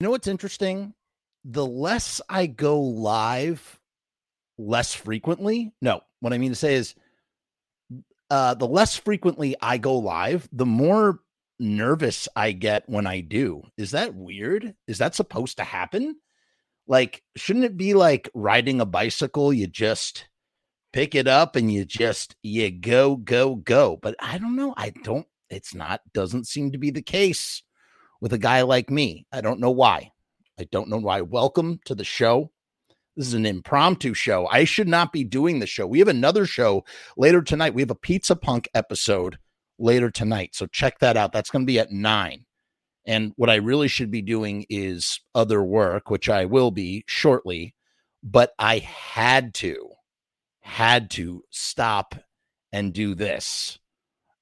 You know what's interesting? The less I go live, less frequently. No, what I mean to say is, uh, the less frequently I go live, the more nervous I get when I do. Is that weird? Is that supposed to happen? Like, shouldn't it be like riding a bicycle? You just pick it up and you just you go go go. But I don't know. I don't. It's not. Doesn't seem to be the case with a guy like me. I don't know why. I don't know why. Welcome to the show. This is an impromptu show. I should not be doing the show. We have another show later tonight. We have a Pizza Punk episode later tonight. So check that out. That's going to be at nine. And what I really should be doing is other work, which I will be shortly. But I had to, had to stop and do this.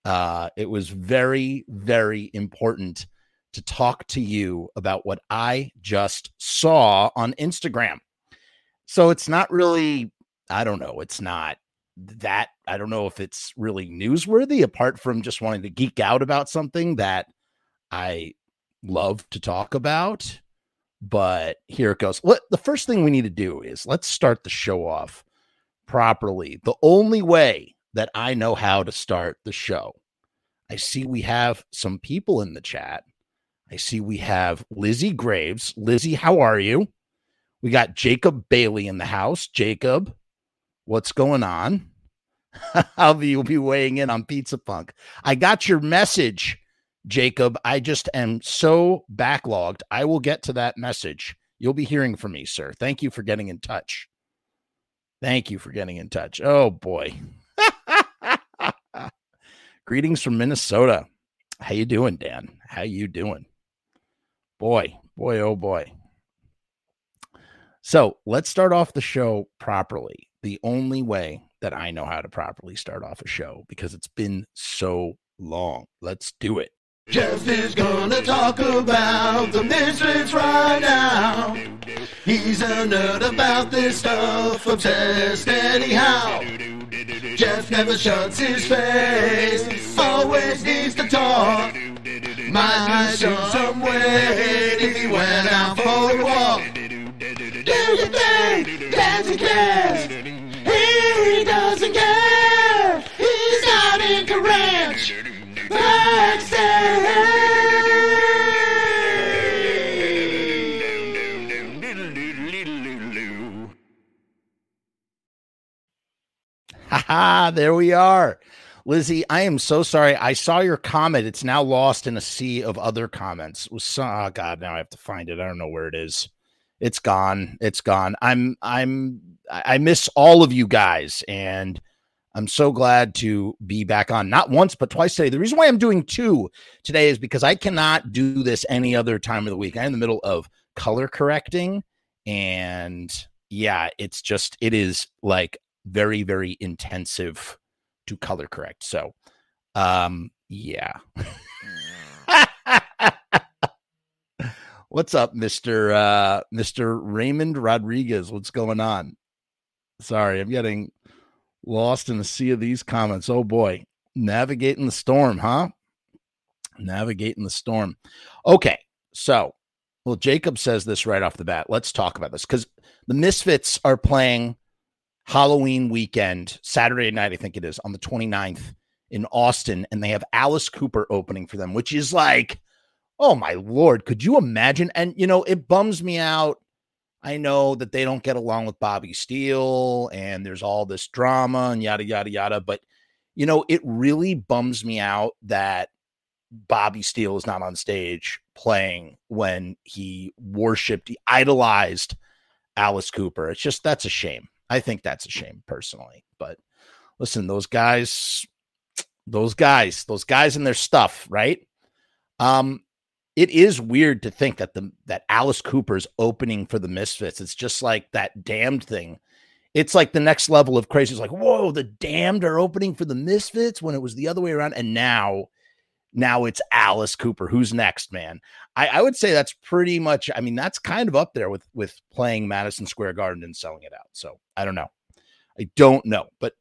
Uh, it was very, very important to talk to you about what I just saw on Instagram. So it's not really, I don't know, it's not that, I don't know if it's really newsworthy apart from just wanting to geek out about something that I love to talk about. But here it goes. What the first thing we need to do is let's start the show off properly. The only way that I know how to start the show. I see we have some people in the chat I see we have Lizzie Graves. Lizzie, how are you? We got Jacob Bailey in the house. Jacob, what's going on? How you'll be weighing in on Pizza Punk. I got your message, Jacob. I just am so backlogged. I will get to that message. You'll be hearing from me, sir. Thank you for getting in touch. Thank you for getting in touch. Oh boy. Greetings from Minnesota. How you doing, Dan? How you doing? Boy, boy, oh boy. So let's start off the show properly. The only way that I know how to properly start off a show because it's been so long. Let's do it. Jeff is gonna talk about the Misfits right now. He's a nerd about this stuff, obsessed anyhow. Jeff never shuts his face, always needs to talk. Some way if he went out for a walk. Do you think that he cares? He doesn't care. He's not into ranch. Ha there we are. Lizzie, I am so sorry. I saw your comment. It's now lost in a sea of other comments. So, oh God, now I have to find it. I don't know where it is. It's gone. It's gone. I'm I'm I miss all of you guys and I'm so glad to be back on not once but twice today. The reason why I'm doing two today is because I cannot do this any other time of the week. I'm in the middle of color correcting and yeah, it's just it is like very very intensive to color correct. So, um, yeah. What's up, Mister uh, Mister Raymond Rodriguez? What's going on? Sorry, I'm getting lost in the sea of these comments. Oh boy, navigating the storm, huh? Navigating the storm. Okay, so well, Jacob says this right off the bat. Let's talk about this because the Misfits are playing Halloween weekend, Saturday night, I think it is, on the 29th in Austin, and they have Alice Cooper opening for them, which is like, oh my lord, could you imagine? And you know, it bums me out. I know that they don't get along with Bobby Steele and there's all this drama and yada yada yada, but you know, it really bums me out that Bobby Steele is not on stage playing when he worshiped, he idolized Alice Cooper. It's just that's a shame. I think that's a shame personally. But listen, those guys, those guys, those guys and their stuff, right? Um, it is weird to think that the that Alice Cooper's opening for the Misfits. It's just like that damned thing. It's like the next level of crazy. It's like, whoa, the damned are opening for the Misfits when it was the other way around. And now now it's Alice Cooper. Who's next, man? I, I, would say that's pretty much. I mean, that's kind of up there with with playing Madison Square Garden and selling it out. So I don't know. I don't know. But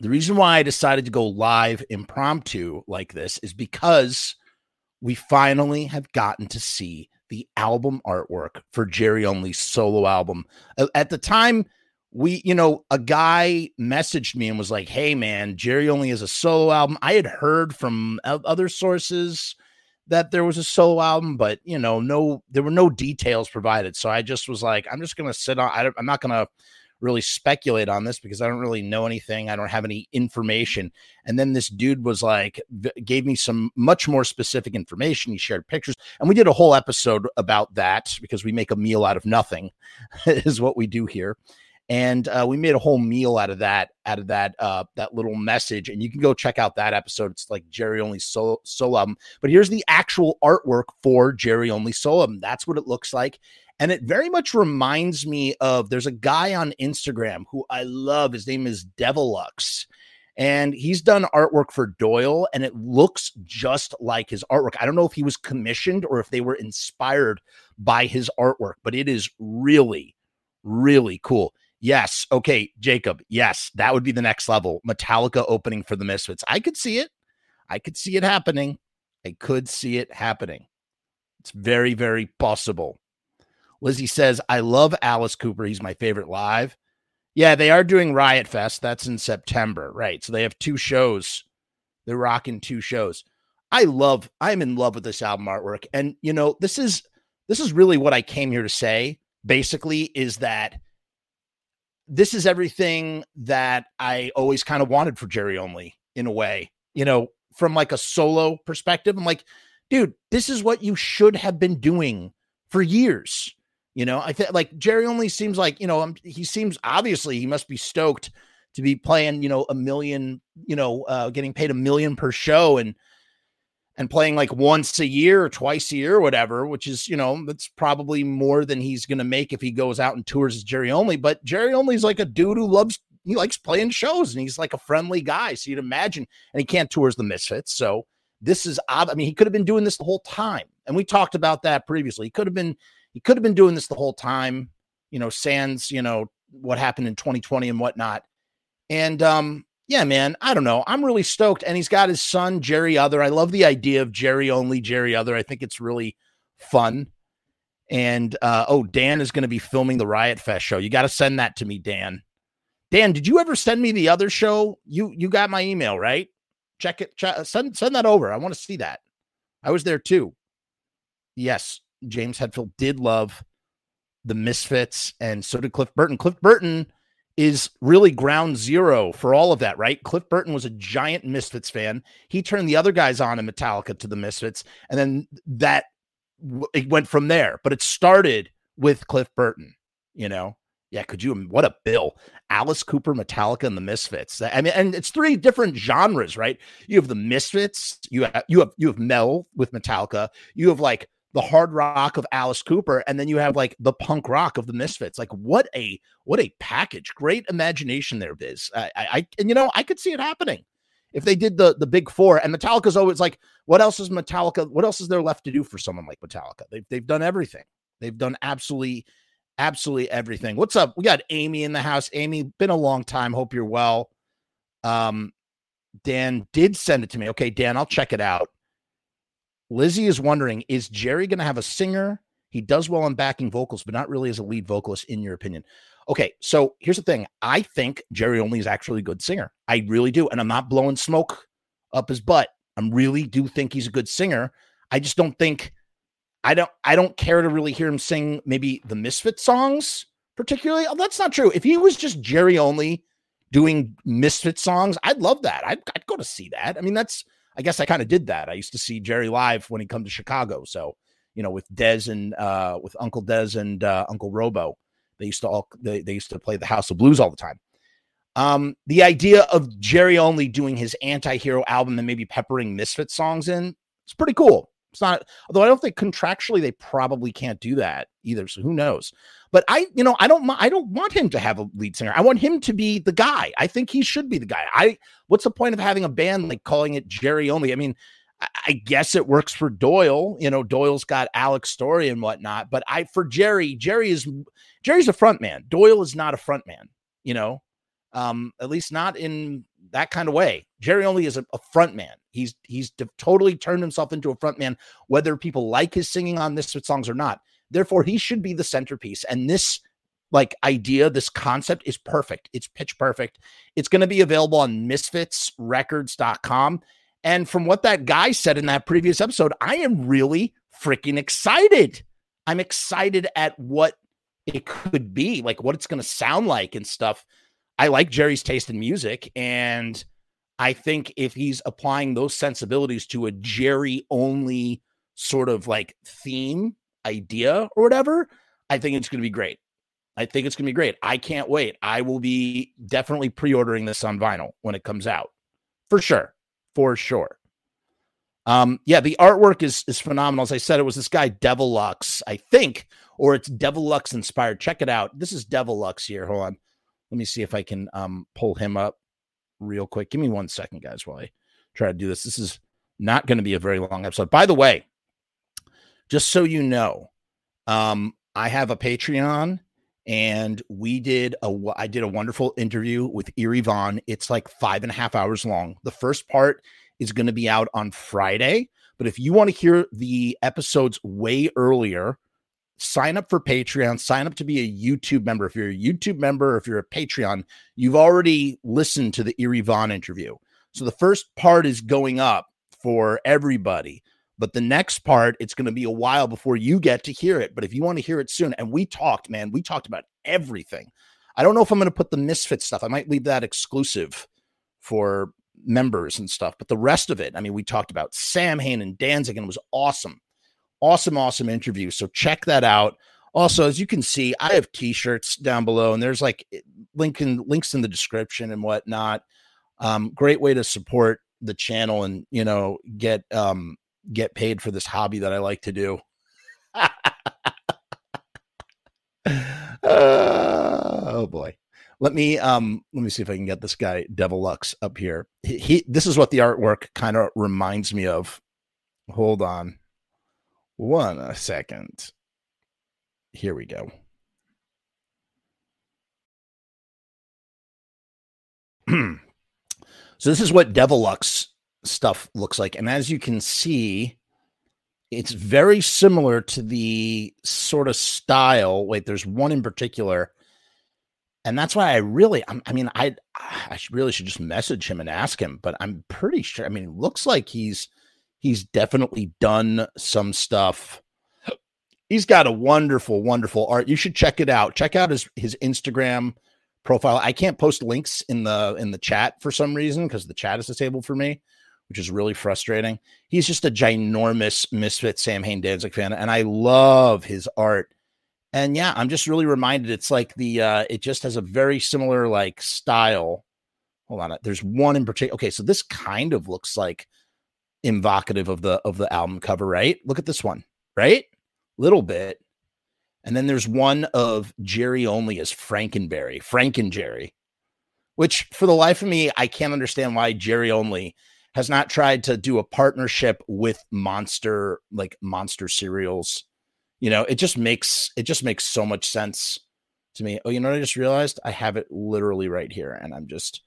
the reason why I decided to go live impromptu like this is because we finally have gotten to see the album artwork for Jerry Only's solo album. At the time, we, you know, a guy messaged me and was like, Hey, man, Jerry Only has a solo album. I had heard from other sources that there was a solo album, but, you know, no, there were no details provided. So I just was like, I'm just to sit on, I I'm not to really speculate on this because I don't really know anything. I don't have any information. And then this dude was like, gave me some much more specific information. He shared pictures, and we did a whole episode about that because we make a meal out of nothing, is what we do here. And uh, we made a whole meal out of that, out of that, uh, that little message. And you can go check out that episode. It's like Jerry Only solo, solo album. But here's the actual artwork for Jerry Only solo album. That's what it looks like. And it very much reminds me of there's a guy on Instagram who I love. His name is Devilux. And he's done artwork for Doyle, and it looks just like his artwork. I don't know if he was commissioned or if they were inspired by his artwork, but it is really, really cool. Yes. Okay, Jacob. Yes, that would be the next level. Metallica opening for the Misfits. I could see it. I could see it happening. I could see it happening. It's very, very possible. Lizzie says, I love Alice Cooper. He's my favorite live. Yeah, they are doing Riot Fest. That's in September, right? So they have two shows. They're rocking two shows. I love, I'm in love with this album artwork. And you know, this is this is really what I came here to say, basically, is that this is everything that I always kind of wanted for Jerry Only in a way, you know, from like a solo perspective. I'm like, dude, this is what you should have been doing for years. You know, I think like Jerry only seems like, you know, um, he seems obviously he must be stoked to be playing, you know, a million, you know, uh, getting paid a million per show and, and playing like once a year or twice a year or whatever, which is, you know, that's probably more than he's going to make if he goes out and tours as Jerry Only. But Jerry Only is like a dude who loves, he likes playing shows and he's like a friendly guy. So you'd imagine, and he can't tour as the Misfits. So this is, I mean, he could have been doing this the whole time. And we talked about that previously. He could have been he could have been doing this the whole time, you know, sans, you know, what happened in 2020 and whatnot. And um, yeah, man, I don't know. I'm really stoked. And he's got his son, Jerry Other. I love the idea of Jerry only, Jerry Other. I think it's really fun. And uh, oh, Dan is going to be filming the Riot Fest show. You got to send that to me, Dan. Dan, did you ever send me the other show? You you got my email, right? Check it. Send send that over. I want to see that. I was there too. Yes, James Hetfield did love the Misfits, and so did Cliff Burton. Cliff Burton is really ground zero for all of that, right? Cliff Burton was a giant Misfits fan. He turned the other guys on in Metallica to the Misfits, and then that it went from there. But it started with Cliff Burton, you know. Yeah, could you? What a bill! Alice Cooper, Metallica, and the Misfits. I mean, and it's three different genres, right? You have the Misfits. You have you have you have Mel with Metallica. You have like the hard rock of Alice Cooper, and then you have like the punk rock of the Misfits. Like what a what a package! Great imagination there, Biz. I, I and you know I could see it happening if they did the the big four. And Metallica's always like, what else is Metallica? What else is there left to do for someone like Metallica? They've they've done everything. They've done absolutely absolutely everything. What's up? We got Amy in the house. Amy, been a long time. Hope you're well. Um, Dan did send it to me. Okay, Dan, I'll check it out. Lizzie is wondering is Jerry going to have a singer? He does well on backing vocals, but not really as a lead vocalist, in your opinion. Okay, so here's the thing. I think Jerry Only is actually a good singer. I really do. And I'm not blowing smoke up his butt. I really do think he's a good singer. I just don't think I don't I don't care to really hear him sing maybe the Misfit songs particularly. Oh, that's not true. If he was just Jerry Only doing Misfit songs, I'd love that. I'd, I'd go to see that. I mean, that's I guess I kind of did that. I used to see Jerry live when he come to Chicago. So, you know, with Dez and uh, with Uncle Dez and uh, Uncle Robo, they used to all they, they used to play the House of Blues all the time. Um, the idea of Jerry only doing his anti-hero album and maybe peppering Misfit songs in, it's pretty cool. It's not, although I don't think contractually they probably can't do that either. So who knows? But I, you know, I don't, I don't want him to have a lead singer. I want him to be the guy. I think he should be the guy. I, what's the point of having a band like calling it Jerry only? I mean, I guess it works for Doyle. You know, Doyle's got Alex Story and whatnot. But I, for Jerry, Jerry is Jerry's a front man. Doyle is not a front man. You know, um, at least not in that kind of way. Jerry only is a, a front man. He's he's totally turned himself into a frontman, whether people like his singing on this songs or not. Therefore, he should be the centerpiece. And this like idea, this concept is perfect. It's pitch perfect. It's going to be available on misfitsrecords.com. And from what that guy said in that previous episode, I am really freaking excited. I'm excited at what it could be, like what it's going to sound like and stuff. I like Jerry's taste in music. And I think if he's applying those sensibilities to a Jerry only sort of like theme idea or whatever, I think it's going to be great. I think it's going to be great. I can't wait. I will be definitely pre ordering this on vinyl when it comes out for sure. For sure. Um, yeah, the artwork is is phenomenal. As I said, it was this guy Devil Lux, I think, or it's Devil Lux inspired. Check it out. This is Devil Lux here. Hold on. Let me see if I can um pull him up real quick. Give me one second, guys, while I try to do this. This is not going to be a very long episode. By the way, just so you know, um, I have a Patreon and we did a I did a wonderful interview with Eerie Von. It's like five and a half hours long. The first part is going to be out on Friday, but if you want to hear the episodes way earlier, sign up for Patreon, sign up to be a YouTube member. If you're a YouTube member, if you're a Patreon, you've already listened to the Eerie Von interview. So the first part is going up for everybody. But the next part, it's going to be a while before you get to hear it. But if you want to hear it soon, and we talked, man, we talked about everything. I don't know if I'm going to put the Misfit stuff. I might leave that exclusive for members and stuff. But the rest of it, I mean, we talked about Samhain and Danzig, and it was awesome awesome, awesome interview. So check that out. Also, as you can see, I have t-shirts down below, and there's like in, links in the description and whatnot. Um, great way to support the channel and you know get um get paid for this hobby that I like to do. uh, oh boy. Let me um let me see if I can get this guy Devil Lux up here. He, he this is what the artwork kind of reminds me of. Hold on. One second. Here we go. so this is what Devilux stuff looks like. And as you can see, it's very similar to the sort of style. Wait, there's one in particular. And that's why I really, I mean, I, I really should just message him and ask him, but I'm pretty sure. I mean, it looks like he's He's definitely done some stuff. He's got a wonderful, wonderful art. You should check it out. Check out his his Instagram profile. I can't post links in the in the chat for some reason because the chat is disabled for me, which is really frustrating. He's just a ginormous misfit Samhain Danzig fan, and I love his art. And yeah, I'm just really reminded it's like the uh it just has a very similar like style. Hold on, there's one in particular. Okay, so this kind of looks like evocative of the of the album cover, right? Look at this one, right? Little bit. And then there's one of Jerry only as Frankenberry, Franken Jerry, which for the life of me, I can't understand why Jerry only has not tried to do a partnership with monster like monster cereals. You know, it just makes it just makes so much sense to me. Oh, you know what I just realized? I have it literally right here and I'm just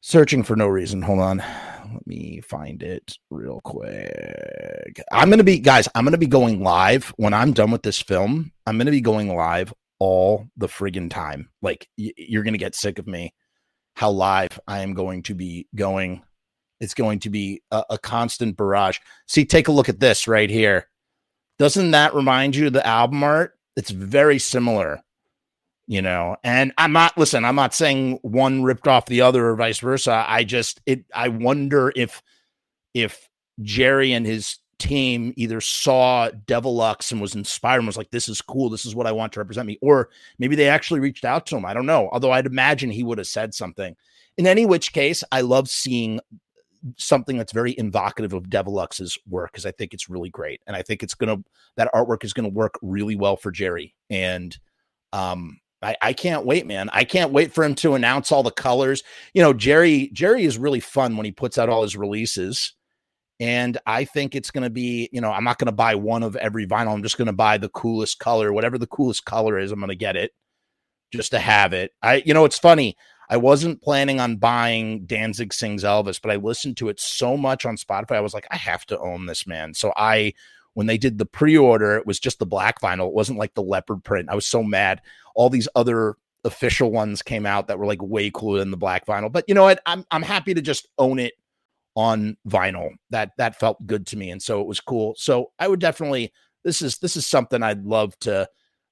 searching for no reason. Hold on. Let me find it real quick. I'm going to be, guys, I'm going to be going live when I'm done with this film. I'm going to be going live all the friggin' time. Like, y- you're going to get sick of me how live I am going to be going. It's going to be a, a constant barrage. See, take a look at this right here. Doesn't that remind you of the album art? It's very similar you know and i'm not listen i'm not saying one ripped off the other or vice versa i just it i wonder if if jerry and his team either saw Devil devilux and was inspired and was like this is cool this is what i want to represent me or maybe they actually reached out to him i don't know although i'd imagine he would have said something in any which case i love seeing something that's very evocative of devilux's work because i think it's really great and i think it's gonna that artwork is gonna work really well for jerry and um I, I can't wait, man. I can't wait for him to announce all the colors. You know, Jerry Jerry is really fun when he puts out all his releases. And I think it's going to be, you know, I'm not going to buy one of every vinyl. I'm just going to buy the coolest color, whatever the coolest color is. I'm going to get it just to have it. I, you know, it's funny. I wasn't planning on buying Danzig Sings Elvis, but I listened to it so much on Spotify. I was like, I have to own this man. So I, when they did the pre-order, it was just the black vinyl. It wasn't like the leopard print. I was so mad. All these other official ones came out that were like way cooler than the black vinyl. But you know what? I'm I'm happy to just own it on vinyl. That that felt good to me, and so it was cool. So I would definitely this is this is something I'd love to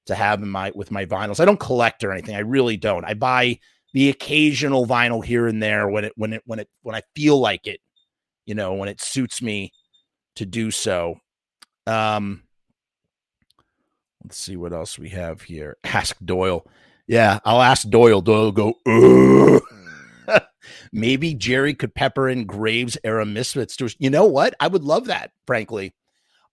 to have in my with my vinyls. I don't collect or anything. I really don't. I buy the occasional vinyl here and there when it when it when it when I feel like it, you know, when it suits me to do so. Um let's see what else we have here. Ask Doyle. Yeah, I'll ask Doyle. Doyle go, maybe Jerry could pepper in Graves era Misfits. You know what? I would love that, frankly.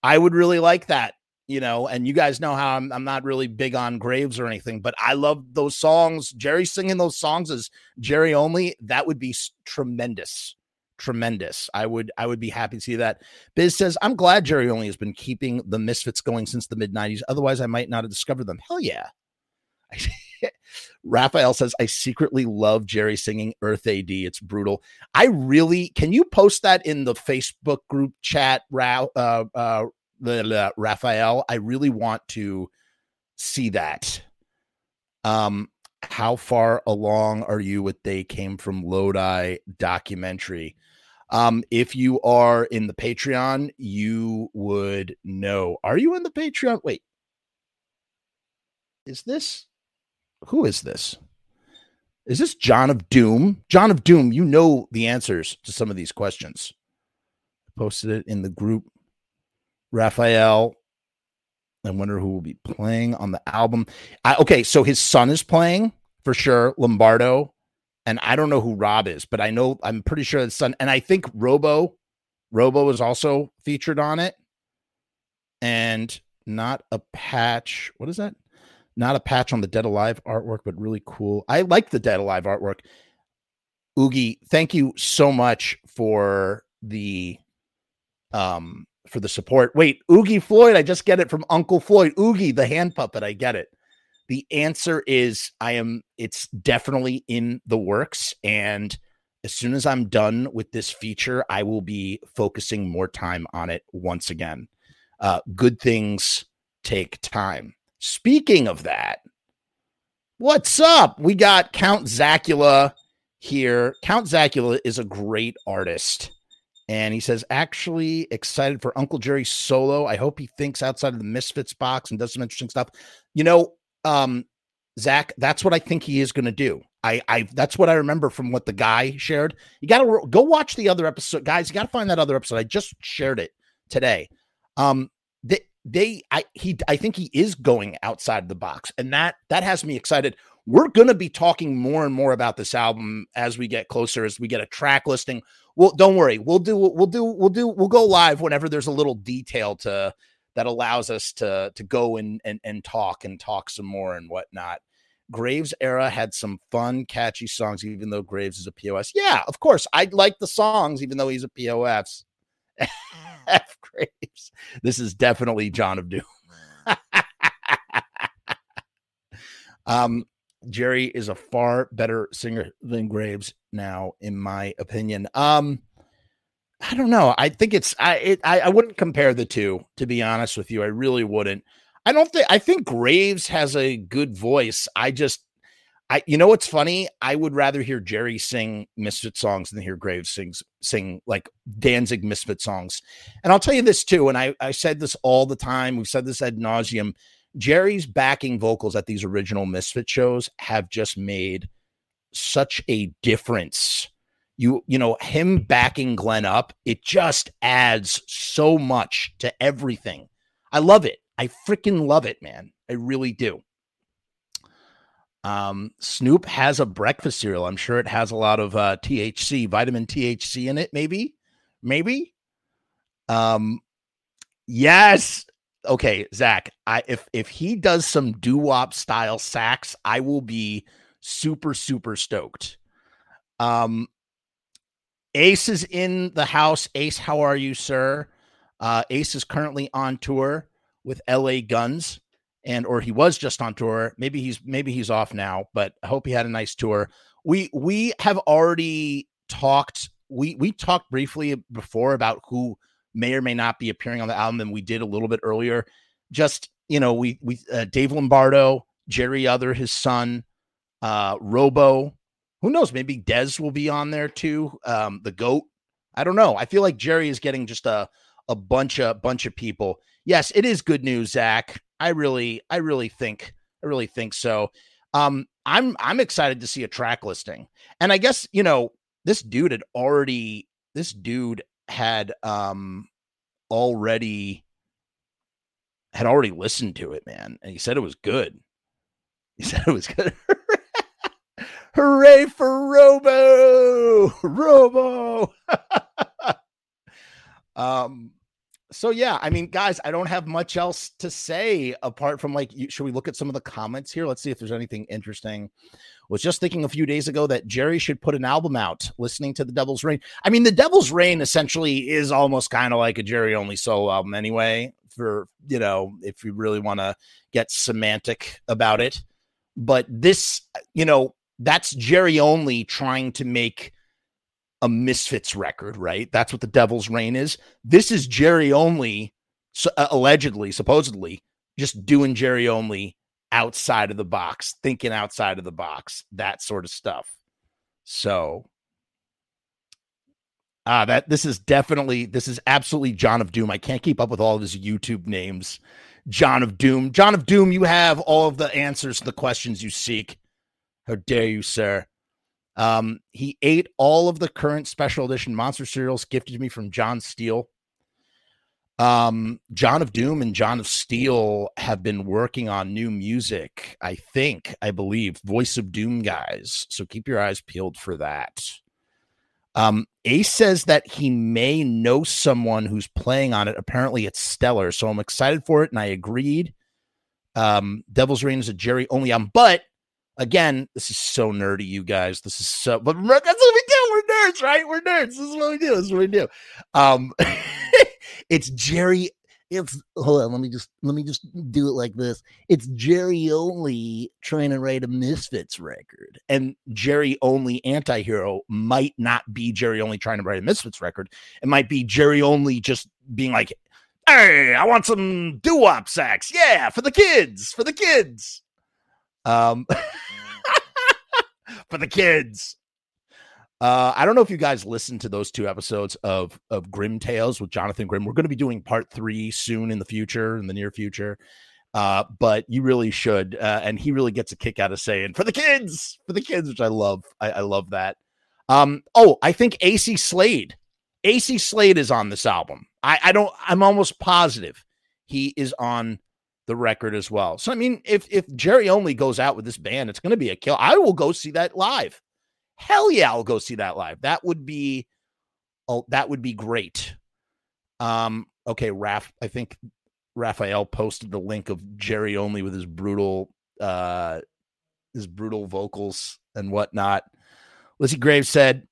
I would really like that, you know, and you guys know how I'm, I'm not really big on Graves or anything, but I love those songs. Jerry singing those songs as Jerry only, that would be tremendous. Tremendous. I would I would be happy to see that. Biz says, I'm glad Jerry only has been keeping the Misfits going since the mid 90s. Otherwise, I might not have discovered them. Hell yeah. Raphael says, I secretly love Jerry singing Earth AD. It's brutal. I really can you post that in the Facebook group chat, Ra- uh, uh, Raphael? I really want to see that. Um, how far along are you with They Came from Lodi documentary? Um, if you are in the Patreon, you would know. Are you in the Patreon? Wait, is this who is this? Is this John of Doom? John of Doom, you know the answers to some of these questions. Posted it in the group. Raphael, I wonder who will be playing on the album. I, okay, so his son is playing for sure, Lombardo, and I don't know who Rob is, but I know I'm pretty sure his son, and I think Robo, Robo is also featured on it, and not a patch. What is that? Not a patch on the Dead Alive artwork, but really cool. I like the Dead Alive artwork. Oogie, thank you so much for the um for the support. Wait, Oogie Floyd, I just get it from Uncle Floyd. Oogie, the hand puppet, I get it. The answer is I am it's definitely in the works and as soon as I'm done with this feature, I will be focusing more time on it once again. Uh, good things take time. Speaking of that, what's up? We got Count Zacula here. Count Zacula is a great artist. And he says, actually excited for Uncle Jerry's solo. I hope he thinks outside of the Misfits box and does some interesting stuff. You know, um, Zach, that's what I think he is going to do. I, I, that's what I remember from what the guy shared. You got to go watch the other episode, guys. You got to find that other episode. I just shared it today. Um, the, they I he I think he is going outside the box and that that has me excited. We're going to be talking more and more about this album as we get closer as we get a track listing. Well, don't worry. We'll do we'll do we'll do we'll go live whenever there's a little detail to that allows us to to go and and, and talk and talk some more and whatnot. Graves era had some fun, catchy songs, even though Graves is a POS. Yeah, of course. I like the songs, even though he's a POS. F Graves. This is definitely John of Doom. um, Jerry is a far better singer than Graves now, in my opinion. Um, I don't know. I think it's I it, I I wouldn't compare the two to be honest with you. I really wouldn't. I don't think I think Graves has a good voice. I just I, you know what's funny? I would rather hear Jerry sing Misfit songs than hear Graves sings sing like Danzig Misfit songs. And I'll tell you this too, and I, I said this all the time. We've said this ad nauseum. Jerry's backing vocals at these original Misfit shows have just made such a difference. You, you know, him backing Glenn up, it just adds so much to everything. I love it. I freaking love it, man. I really do. Um, Snoop has a breakfast cereal. I'm sure it has a lot of uh, THC, vitamin THC in it. Maybe, maybe. Um, yes. Okay, Zach. I if if he does some doo wop style sax, I will be super super stoked. Um, Ace is in the house. Ace, how are you, sir? Uh, Ace is currently on tour with LA Guns and or he was just on tour. Maybe he's maybe he's off now, but I hope he had a nice tour. we we have already talked. We we talked briefly before about who may or may not be appearing on the album, than we did a little bit earlier. Just you know, we we uh, Dave Lombardo, Jerry Other, his son, uh, Robo. Who knows? Maybe Dez will be on there too. Um, the goat. I don't know. I feel like Jerry is getting just a a bunch of bunch of people. Yes, it is good news, Zach. I really, I really think, I really think so. Um, I'm I'm excited to see a track listing. And I guess, you know, this dude had already this dude had um already had already listened to it, man. And he said it was good. He said it was good. Hooray for Robo! Robo! um so yeah, I mean, guys, I don't have much else to say apart from like, you, should we look at some of the comments here? Let's see if there's anything interesting. Was just thinking a few days ago that Jerry should put an album out, listening to the Devil's Rain. I mean, the Devil's Rain essentially is almost kind of like a Jerry only solo album anyway. For you know, if you really want to get semantic about it, but this, uh, you know, that's Jerry only trying to make a Misfits record, right? That's what the Devil's Rain is. This is Jerry only, uh, allegedly, supposedly, just doing Jerry only outside of the box, thinking outside of the box, that sort of stuff. So, ah, uh, that this is definitely this is absolutely John of Doom. I can't keep up with all of his YouTube names. John of Doom, John of Doom, you have all of the answers to the questions you seek. How dare you, sir? Um, he ate all of the current special edition monster cereals gifted to me from John Steele. Um, John of Doom and John of Steel have been working on new music, I think, I believe, Voice of Doom guys. So keep your eyes peeled for that. Um, Ace says that he may know someone who's playing on it. Apparently, it's stellar. So I'm excited for it, and I agreed. Um, Devil's Rain is a Jerry only album, but again, this is so nerdy, you guys. This is so, but that's what we do. We're nerds, right? We're nerds. This is what we do. This is what we do. Um, it's Jerry. It's hold on. Let me just let me just do it like this. It's Jerry only trying to write a Misfits record, and Jerry only anti-hero might not be Jerry only trying to write a Misfits record. It might be Jerry only just being like, "Hey, I want some doo-wop sax, yeah, for the kids, for the kids." Um. for the kids. Uh, I don't know if you guys listened to those two episodes of of Grim Tales with Jonathan Grimm. We're going to be doing part three soon in the future, in the near future. Uh, but you really should. Uh, and he really gets a kick out of saying for the kids, for the kids, which I love. I, I love that. Um, oh, I think Acey Slade, Acey Slade is on this album. I, I don't. I'm almost positive he is on the record as well. So I mean, if if Jerry only goes out with this band, it's going to be a kill. I will go see that live. Hell yeah, I'll go see that live. That would be, oh, that would be great. Um, okay, Raf, I think Raphael posted the link of Jerry only with his brutal, uh, his brutal vocals and whatnot. Lizzie Graves said,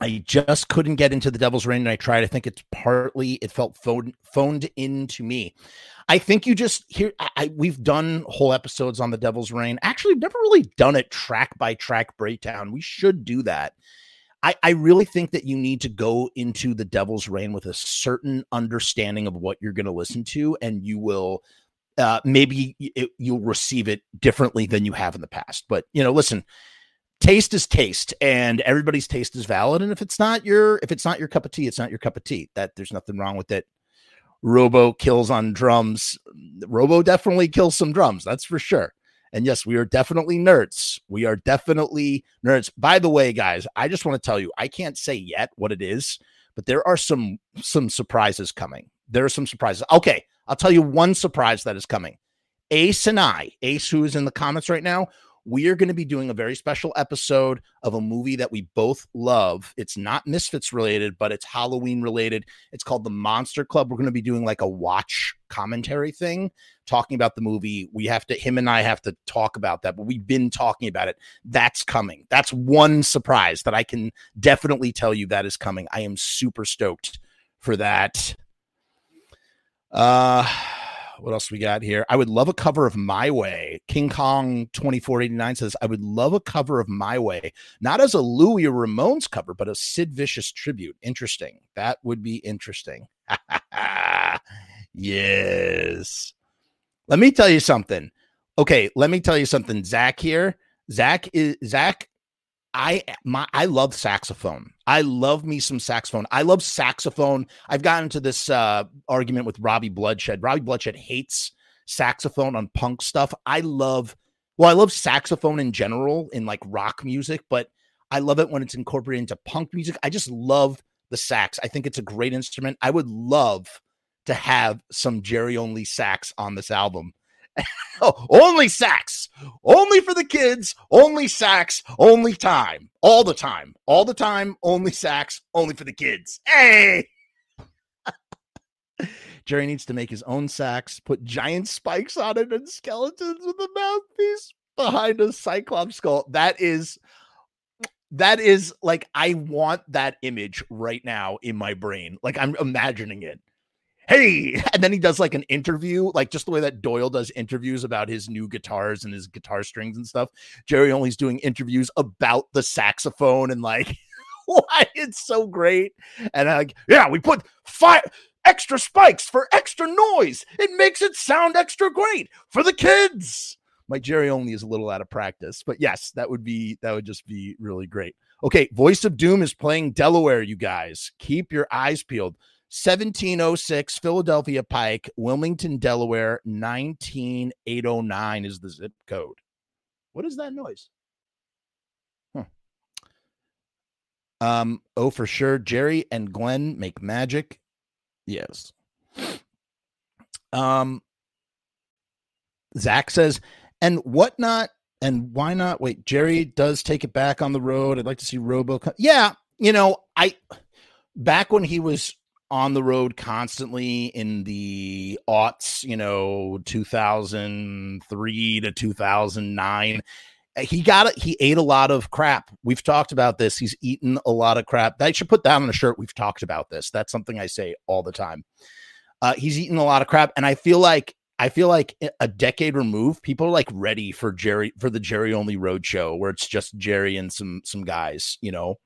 I just couldn't get into the Devil's Rain, and I tried. I think it's partly it felt phoned phoned in to me. I think you just here. I, we've done whole episodes on the Devil's Rain. Actually, we've never really done it track by track breakdown. We should do that. I, I really think that you need to go into the Devil's Rain with a certain understanding of what you're going to listen to, and you will uh, maybe it, you'll receive it differently than you have in the past. But you know, listen, taste is taste, and everybody's taste is valid. And if it's not your if it's not your cup of tea, it's not your cup of tea. That there's nothing wrong with it. Robo kills on drums. Robo definitely kills some drums, that's for sure. And yes, we are definitely nerds. We are definitely nerds. By the way, guys, I just want to tell you, I can't say yet what it is, but there are some some surprises coming. There are some surprises. Okay, I'll tell you one surprise that is coming. Ace and I, Ace, who is in the comments right now, we are going to be doing a very special episode of a movie that we both love. It's not Misfits related, but it's Halloween related. It's called The Monster Club. We're going to be doing like a watch commentary thing, talking about the movie. We have to, him and I have to talk about that, but we've been talking about it. That's coming. That's one surprise that I can definitely tell you that is coming. I am super stoked for that. Uh, what else we got here? I would love a cover of My Way. King Kong 2489 says, I would love a cover of My Way, not as a Louis or Ramones cover, but a Sid Vicious tribute. Interesting. That would be interesting. yes. Let me tell you something. Okay, let me tell you something. Zach here. Zach is Zach. I my I love saxophone. I love me some saxophone. I love saxophone. I've gotten into this uh, argument with Robbie Bloodshed. Robbie Bloodshed hates saxophone on punk stuff. I love well, I love saxophone in general in like rock music, but I love it when it's incorporated into punk music. I just love the sax. I think it's a great instrument. I would love to have some Jerry only sax on this album. oh, only sax, only for the kids, only sax, only time, all the time, all the time, only sax, only for the kids. Hey! Jerry needs to make his own sax, put giant spikes on it, and skeletons with a mouthpiece behind a cyclops skull. That is that is like I want that image right now in my brain. Like I'm imagining it hey! And then he does like an interview like just the way that doyle does interviews about his new guitars and his guitar strings and stuff. Jerry only's doing interviews about the saxophone and like why it's so great. And like yeah we put five extra spikes for extra noise. It makes it sound extra great for the kids. My jerry only is a little out of practice but yes that would be that would just be really great. Okay voice of doom is playing delaware you guys. Keep your eyes peeled 1706 Philadelphia Pike, Wilmington, Delaware, 19809 is the zip code. What is that noise? Huh. Um, oh, for sure. Jerry and Glenn make magic. Yes. Um, Zach says, and whatnot, and why not? Wait, Jerry does take it back on the road. I'd like to see Robo. Yeah, you know, I back when he was on the road constantly in the aughts, you know, 2003 to 2009. Eh, he got it. He ate a lot of crap. We've talked about this. He's eaten a lot of crap. I should put that on a shirt. We've talked about this. That's something I say all the time. Uh, he's eaten a lot of crap, and I feel like I feel like a decade removed, people are like ready for Jerry for the Jerry only road show where it's just Jerry and some some guys, you know.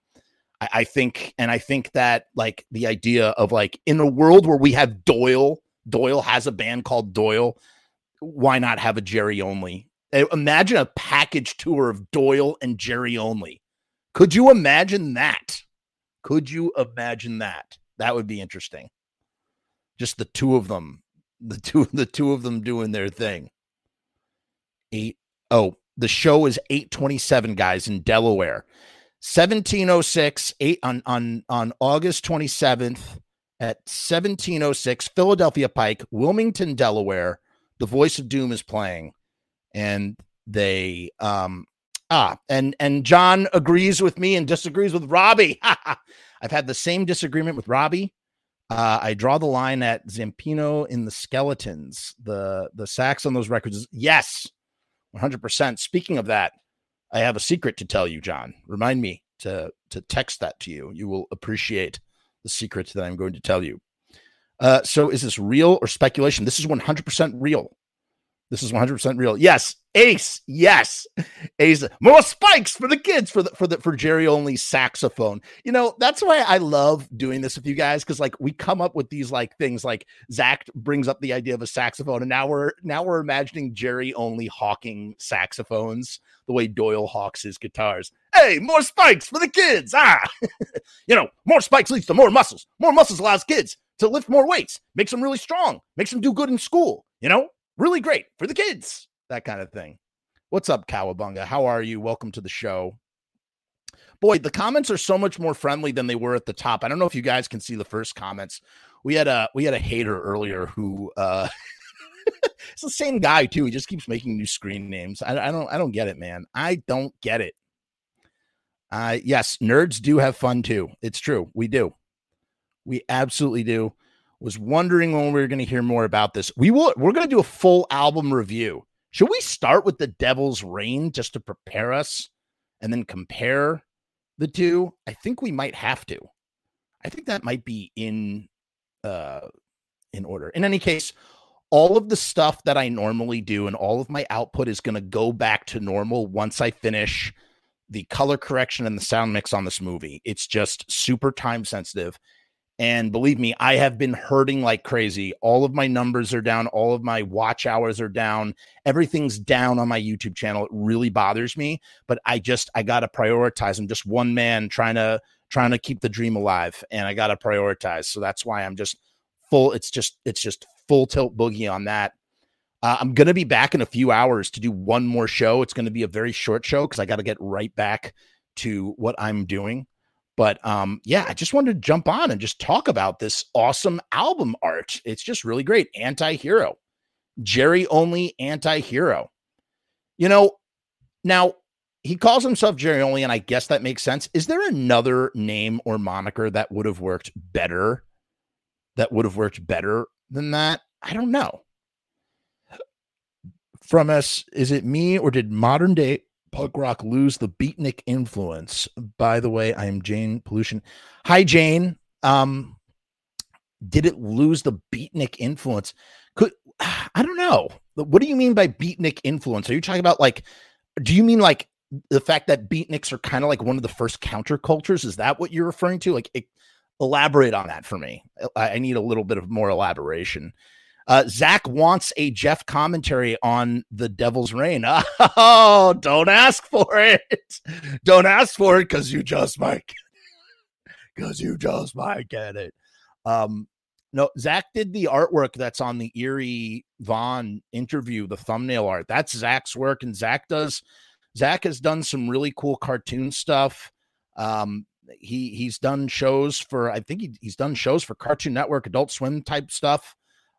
I, I think, and I think that like the idea of like in a world where we have Doyle, Doyle has a band called Doyle. Why not have a Jerry only? Imagine a package tour of Doyle and Jerry only. Could you imagine that? Could you imagine that? That would be interesting. Just the two of them, the two, the two of them doing their thing. Eight. Oh, the show is 827 guys in Delaware. 1706 eight, on on on August 27th at 1706 Philadelphia Pike, Wilmington, Delaware. The Voice of Doom is playing, and they um ah and and John agrees with me and disagrees with Robbie. I've had the same disagreement with Robbie. Uh, I draw the line at Zampino in the Skeletons. The the sax on those records. Yes, 100%. Speaking of that, I have a secret to tell you, John. Remind me to to text that to you. You will appreciate the secret that I'm going to tell you. Uh, so, is this real or speculation? This is 100% real. This is 100% real. Yes, Ace. Yes, Ace. More spikes for the kids for the for the for Jerry only saxophone. You know that's why I love doing this with you guys because like we come up with these like things like Zach brings up the idea of a saxophone, and now we're now we're imagining Jerry only hawking saxophones the way Doyle hawks his guitars. Hey, more spikes for the kids. Ah, you know, more spikes leads to more muscles. More muscles allows kids to lift more weights, makes them really strong, makes them do good in school. You know, really great for the kids, that kind of thing. What's up, Cowabunga? How are you? Welcome to the show. Boy, the comments are so much more friendly than they were at the top. I don't know if you guys can see the first comments. We had a we had a hater earlier who uh it's the same guy too. He just keeps making new screen names. I, I don't I don't get it, man. I don't get it. Uh yes, nerds do have fun too. It's true. We do. We absolutely do was wondering when we were going to hear more about this. We will we're going to do a full album review. Should we start with the Devil's Rain just to prepare us and then compare the two? I think we might have to. I think that might be in uh in order. In any case, all of the stuff that I normally do and all of my output is going to go back to normal once I finish the color correction and the sound mix on this movie. It's just super time sensitive. And believe me, I have been hurting like crazy. All of my numbers are down, all of my watch hours are down. Everything's down on my YouTube channel. It really bothers me, but I just I got to prioritize. I'm just one man trying to trying to keep the dream alive and I got to prioritize. So that's why I'm just full it's just it's just full tilt boogie on that. Uh, I'm going to be back in a few hours to do one more show. It's going to be a very short show cuz I got to get right back to what I'm doing. But um, yeah, I just wanted to jump on and just talk about this awesome album art. It's just really great. Anti hero, Jerry only anti hero. You know, now he calls himself Jerry only, and I guess that makes sense. Is there another name or moniker that would have worked better? That would have worked better than that? I don't know. Frumess, is it me or did modern day punk rock lose the beatnik influence. By the way, I am Jane Pollution. Hi, Jane. Um, did it lose the beatnik influence? Could I don't know. What do you mean by beatnik influence? Are you talking about like? Do you mean like the fact that beatniks are kind of like one of the first countercultures? Is that what you're referring to? Like, it, elaborate on that for me. I, I need a little bit of more elaboration. Uh, Zach wants a Jeff commentary on the Devil's Rain. Oh, don't ask for it. Don't ask for it because you just might. Because you just might get it. Um, no, Zach did the artwork that's on the Eerie Von interview, the thumbnail art. That's Zach's work, and Zach does. Zach has done some really cool cartoon stuff. Um, he he's done shows for I think he, he's done shows for Cartoon Network, Adult Swim type stuff.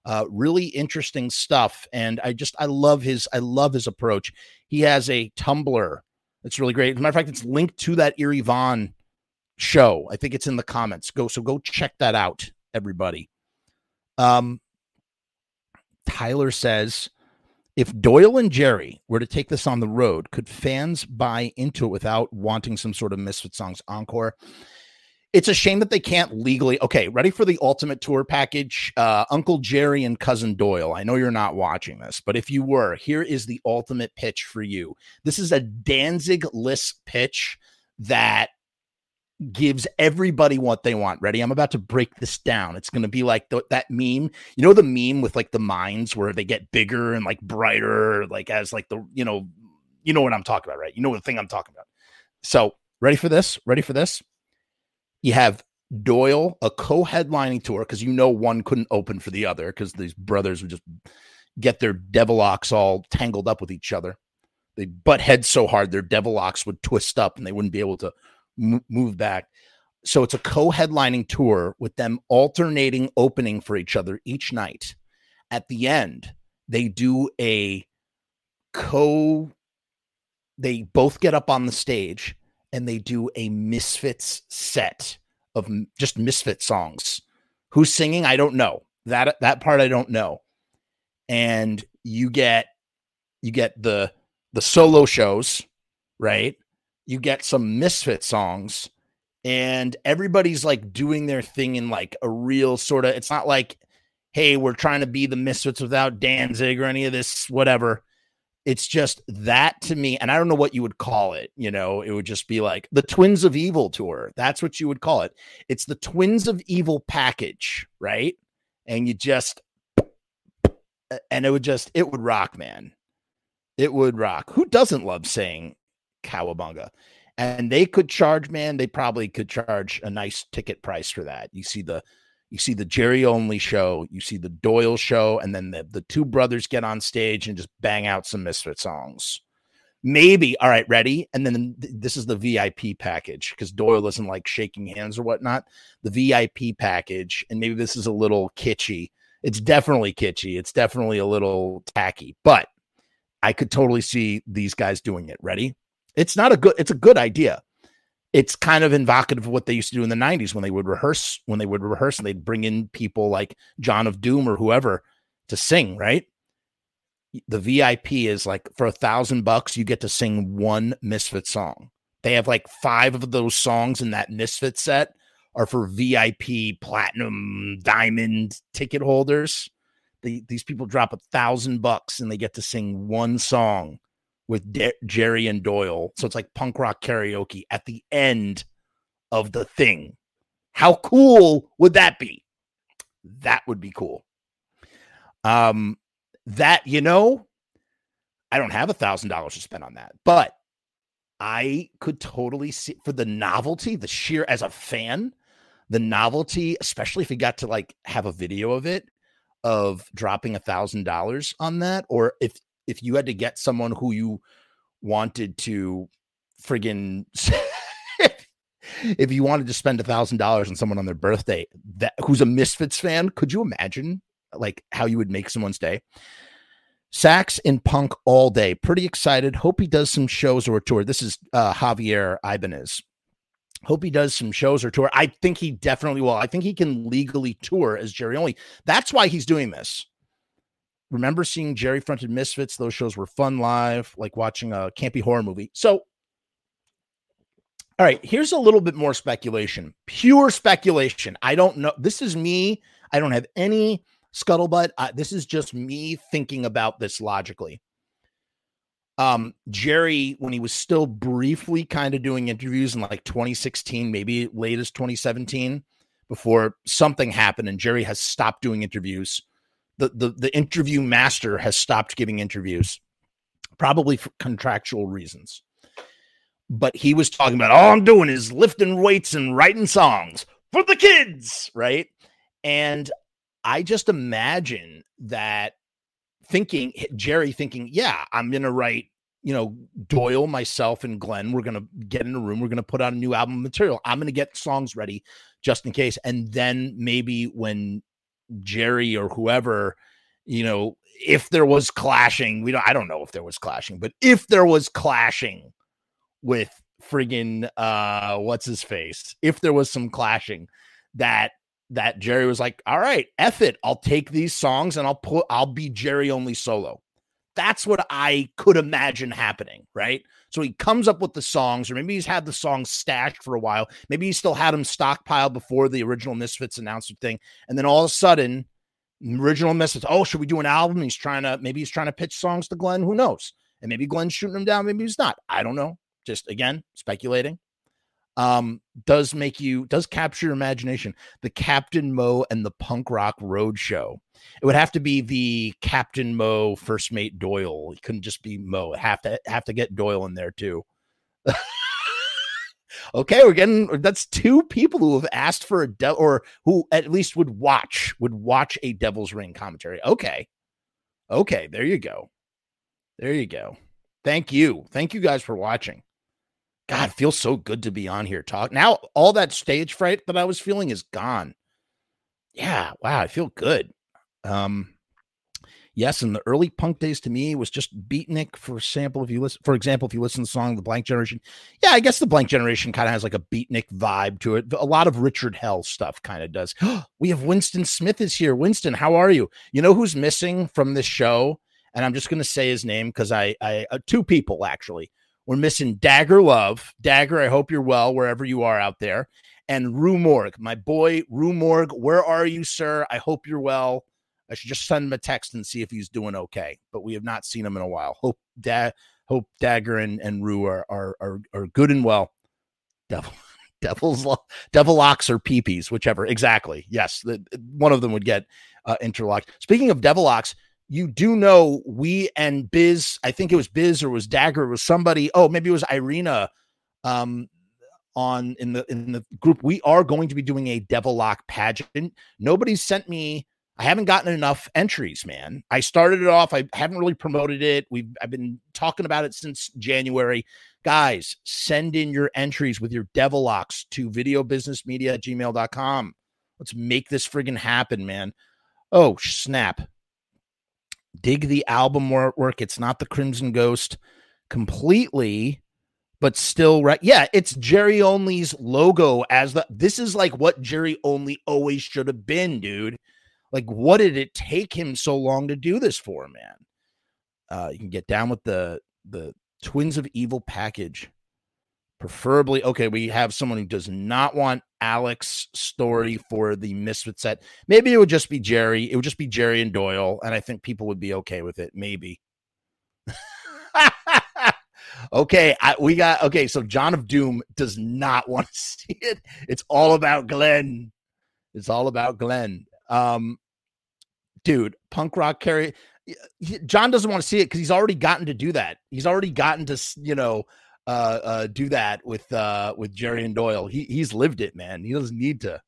Uh, really interesting stuff, and I just I love his I love his approach. He has a Tumblr that's really great. As a matter of fact, it's linked to that Eerie Von show. I think it's in the comments. Go so go check that out, everybody. Um, Tyler says, if Doyle and Jerry were to take this on the road, could fans buy into it without wanting some sort of Misfit Songs encore? It's a shame that they can't legally. Okay, ready for the ultimate tour package? Uh, Uncle Jerry and Cousin Doyle. I know you're not watching this, but if you were, here is the ultimate pitch for you. This is a Danzig list pitch that gives everybody what they want. Ready? I'm about to break this down. It's going to be like that meme. You know the meme with like the minds where they get bigger and like brighter, like as like the you know, you know what I'm talking about, right? You know the thing I'm talking about. So ready for this? Ready for this? You have Doyle, a co-headlining tour, because you know one couldn't open for the other because these brothers would just get their devil locks all tangled up with each other. They butt heads so hard their devil locks would twist up and they wouldn't be able to m- move back. So it's a co-headlining tour with them alternating opening for each other each night. At the end, they do a co they both get up on the stage and they do a Misfits set of just Misfit songs. Who's singing? I don't know. That that part I don't know. And you get you get the the solo shows, right? You get some Misfit songs and everybody's like doing their thing in like a real sort of it's not like hey, we're trying to be the Misfits without Danzig or any of this whatever it's just that to me and i don't know what you would call it you know it would just be like the twins of evil tour that's what you would call it. It's the twins of evil package right? And you just and it would just it would rock man. It would rock. Who doesn't love saying cowabunga? And they could charge man they probably could charge a nice ticket price for that. You see the you see the Jerry only show, you see the Doyle show, and then the, the two brothers get on stage and just bang out some Misfit songs. Maybe, all right, ready? And then this is the VIP package because Doyle isn't like shaking hands or whatnot. The VIP package, and maybe this is a little kitschy. It's definitely kitschy. It's definitely a little tacky, but I could totally see these guys doing it. Ready? It's not a good, it's a good idea it's kind of invocative of what they used to do in the 90s when they would rehearse when they would rehearse and they'd bring in people like john of doom or whoever to sing right? The vip is like for a thousand bucks you get to sing one misfit song. They have like five of those songs in that misfit set are for vip platinum diamond ticket holders. The, these people drop a thousand bucks and they get to sing one song with De- Jerry and Doyle. So it's like punk rock karaoke at the end of the thing. How cool would that be? That would be cool. Um, that you know, I don't have a thousand dollars to spend on that, but I could totally see for the novelty, the sheer as a fan, the novelty, especially if you got to like have a video of it of dropping a thousand dollars on that, or if if you had to get someone who you wanted to friggin' if you wanted to spend a thousand dollars on someone on their birthday that who's a misfits fan could you imagine like how you would make someone's day? Sax in punk all day. Pretty excited. Hope he does some shows or a tour. This is uh, javier ibanez. Hope he does some shows or tour. I think he definitely will. I think he can legally tour as jerry only. That's why he's doing this remember seeing jerry fronted misfits those shows were fun live like watching a campy horror movie so all right, here's a little bit more speculation. Pure speculation. I don't know. This is me. I don't have any scuttlebutt. Uh, this is just me thinking about this logically. Um, Jerry, when he was still briefly kind of doing interviews in like 2016, maybe late as 2017, before something happened and Jerry has stopped doing interviews. The, the the interview master has stopped giving interviews, probably for contractual reasons but he was talking about all I'm doing is lifting weights and writing songs for the kids, right? And I just imagine that thinking Jerry thinking, yeah, I'm gonna write, you know, Doyle, myself, and Glenn. We're gonna get in a room. We're gonna put out a new album material. I'm gonna get songs ready just in case. And then maybe when Jerry or whoever, you know, if there was clashing, we don't. I don't know if there was clashing, but if there was clashing with friggin' uh what's his face if there was some clashing that that Jerry was like, all right, F it. I'll take these songs and I'll put I'll be Jerry only solo. That's what I could imagine happening, right? So he comes up with the songs, or maybe he's had the songs stashed for a while. Maybe he still had them stockpiled before the original Misfits announcement thing. And then all of a sudden, original Misfits, oh, should we do an album? He's trying to maybe he's trying to pitch songs to Glenn. Who knows? And maybe Glenn's shooting him down, maybe he's not. I don't know just again speculating um does make you does capture your imagination. The captain mo and the punk rock road show. It would have to be the captain mo first mate doyle. It couldn't just be mo. Have to have to get doyle in there too. Okay we're getting that's two people who have asked for a de- or who at least would watch would watch a Devil's Rain commentary. Okay. Okay there you go. There you go. Thank you. Thank you guys for watching God, feels so good to be on here talk. Now all that stage fright that I was feeling is gone. Yeah, wow, I feel good. Um yes, in the early punk days to me was just beatnik for sample. If you listen, for example, if you listen to the song The Blank Generation, yeah, I guess the Blank Generation kind of has like a beatnik vibe to it. A lot of Richard Hell stuff kind of does. we have Winston Smith is here. Winston, how are you? You know who's missing from this show? And I'm just going to say his name because I, I, uh, two people actually. We're missing Dagger Love. Dagger, I hope you're well wherever you are out there. And Rue Morg, my boy Rue Morg, where are you, sir? I hope you're well. I should just send him a text and see if he's doing okay. But we have not seen him in a while. Hope da- hope Dagger and, and Rue are, are are are good and well. Devil devil's devil locks or peepees, whichever. Exactly. Yes, the, one of them would get uh, interlocked. Speaking of devil locks, you do know we and Biz, I think it was Biz or was Dagger, it was somebody, oh, maybe it was Irina um on in the in the group. We are going to be doing a devil lock pageant. Nobody's sent me I haven't gotten enough entries, man. I started it off. I haven't really promoted it. We've I've been talking about it since January. Guys, send in your entries with your devil locks to videobusinessmedia at gmail.com. Let's make this friggin' happen, man. Oh, snap dig the album work. It's not the Crimson Ghost completely, but still right. Yeah, it's Jerry Only's logo as the this is like what Jerry Only always should have been, dude. Like, what did it take him so long to do this for, man? Uh, you can get down with the the Twins of Evil package Preferably, okay, we have someone who does not want Alex Story for the Misfit set. Maybe it would just be Jerry. It would just be Jerry and Doyle, and I think people would be okay with it. Maybe. okay, I, we got okay. So John of Doom does not want to see it. It's all about Glenn. It's all about Glenn. Um, dude, punk rock carry. John doesn't want to see it because he's already gotten to do that. He's already gotten to you know uh, uh, do that with uh, with Jerry and Doyle. He he's lived it, man. He doesn't need to.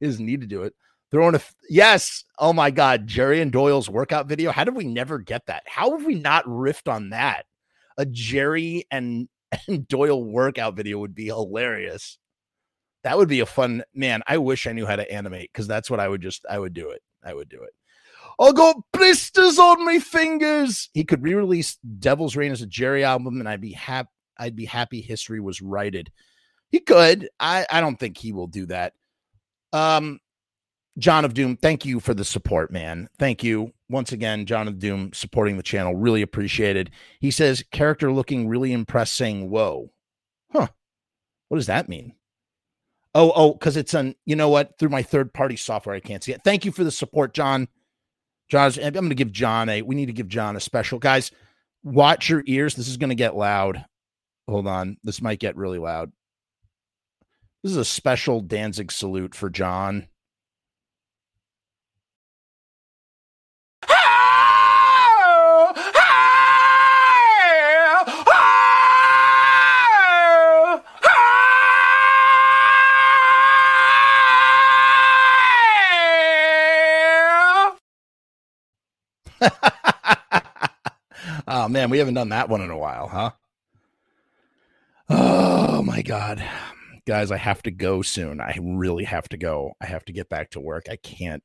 He doesn't need to do it. Throwing a yes. Oh my God, Jerry and Doyle's workout video. How did we never get that? How have we not riffed on that? A Jerry and and Doyle workout video would be hilarious. That would be a fun man. I wish I knew how to animate because that's what I would just I would do it. I would do it. I'll got blisters on my fingers. He could re-release Devil's Rain as a Jerry album, and I'd be happy. I'd be happy history was righted. He could. I I don't think he will do that. Um, John of Doom, thank you for the support, man. Thank you once again, John of Doom, supporting the channel. Really appreciated. He says character looking really impressed, saying, "Whoa, huh? What does that mean?" Oh, oh, because it's on, you know what, through my third party software, I can't see it. Thank you for the support, John. John, I'm going to give John a, we need to give John a special. Guys, watch your ears. This is going to get loud. Hold on. This might get really loud. This is a special Danzig salute for John. oh man, we haven't done that one in a while, huh? My god. Guys, I have to go soon. I really have to go. I have to get back to work. I can't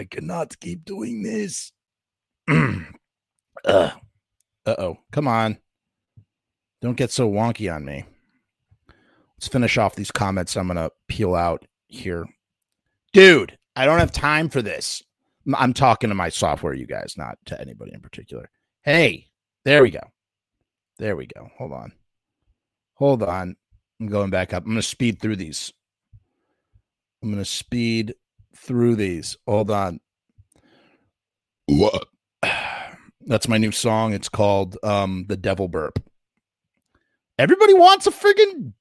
I cannot keep doing this. uh oh. Come on. Don't get so wonky on me. Let's finish off these comments. I'm gonna peel out here. Dude, I don't have time for this. I'm talking to my software, you guys, not to anybody in particular. Hey, there we go. There we go. Hold on. Hold on. I'm going back up. I'm going to speed through these. I'm going to speed through these. Hold on. What? That's my new song. It's called um, "The Devil Burp." Everybody wants a friggin'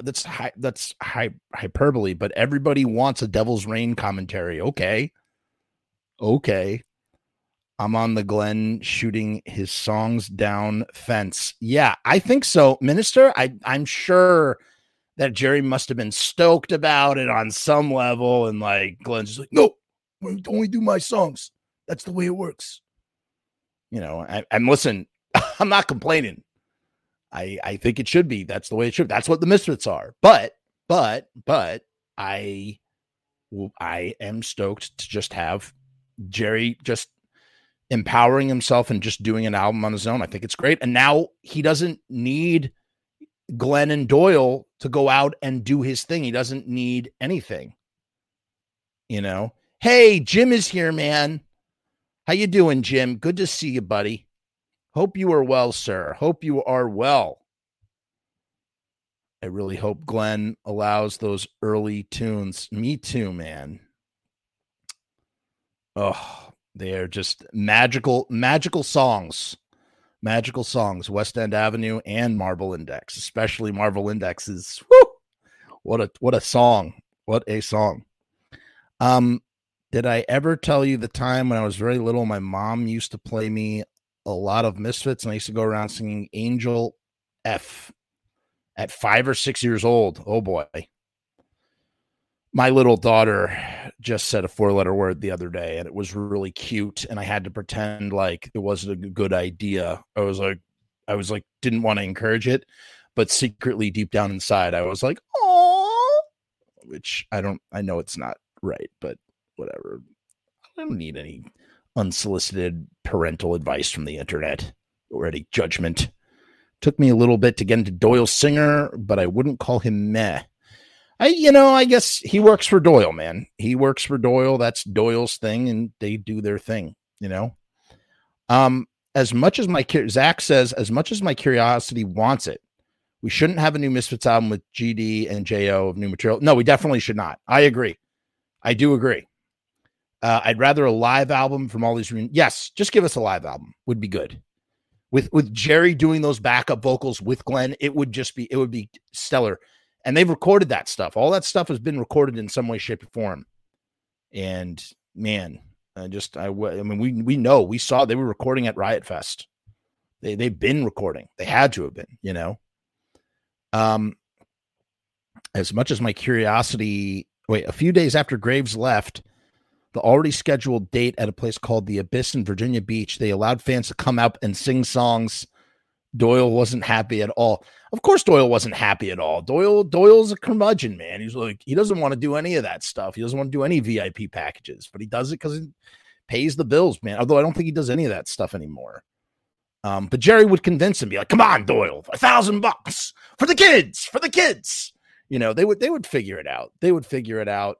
that's high, that's high, hyperbole, but everybody wants a Devil's Rain commentary. Okay, okay. I'm on the Glenn shooting his songs down fence. Yeah, I think so, Minister. I I'm sure that Jerry must have been stoked about it on some level, and like Glenn's like, no, we only do my songs. That's the way it works. You know, am listen. I'm not complaining. I I think it should be. That's the way it should. That's what the Misfits are. But but but I I am stoked to just have Jerry just empowering himself and just doing an album on his own. I think it's great. And now he doesn't need Glenn and Doyle to go out and do his thing. He doesn't need anything. You know, hey, Jim is here, man. How you doing, Jim? Good to see you, buddy. Hope you are well, sir. Hope you are well. I really hope Glenn allows those early tunes. Me too, man. Oh, they are just magical, magical songs. Magical songs, West End Avenue and Marble Index, especially Marble Index is what a what a song. What a song. Um, did I ever tell you the time when I was very little, my mom used to play me a lot of misfits, and I used to go around singing Angel F at five or six years old. Oh boy my little daughter just said a four letter word the other day and it was really cute and i had to pretend like it wasn't a good idea. I was like i was like didn't want to encourage it but secretly deep down inside i was like oh which i don't i know it's not right but whatever. I don't need any unsolicited parental advice from the internet or any judgment. Took me a little bit to get into doyle singer but i wouldn't call him meh I, you know, I guess he works for Doyle, man. He works for Doyle. That's Doyle's thing, and they do their thing. You know, um, as much as my Zach says, as much as my curiosity wants it, We shouldn't have a new Misfits album with GD and JO of new material. No, we definitely should not. I agree. I do agree. Uh, I'd rather a live album from all these. Re- yes, just give us a live album would be good. With with Jerry doing those backup vocals with Glenn, it would just be it would be stellar. And they've recorded that stuff. All that stuff has been recorded in some way, shape, or form. And man, I just I, I mean we we know we saw they were recording at Riot Fest. They they've been recording. They had to have been, you know. Um, as much as my curiosity, wait, a few days after Graves left, the already scheduled date at a place called the Abyss in Virginia Beach, they allowed fans to come out and sing songs. Doyle wasn't happy at all. Of course, Doyle wasn't happy at all. Doyle Doyle's a curmudgeon, man. He's like he doesn't want to do any of that stuff. He doesn't want to do any VIP packages, but he does it because it pays the bills, man. Although I don't think he does any of that stuff anymore. Um, but Jerry would convince him, be like, "Come on, Doyle, a thousand bucks for the kids, for the kids." You know, they would they would figure it out. They would figure it out.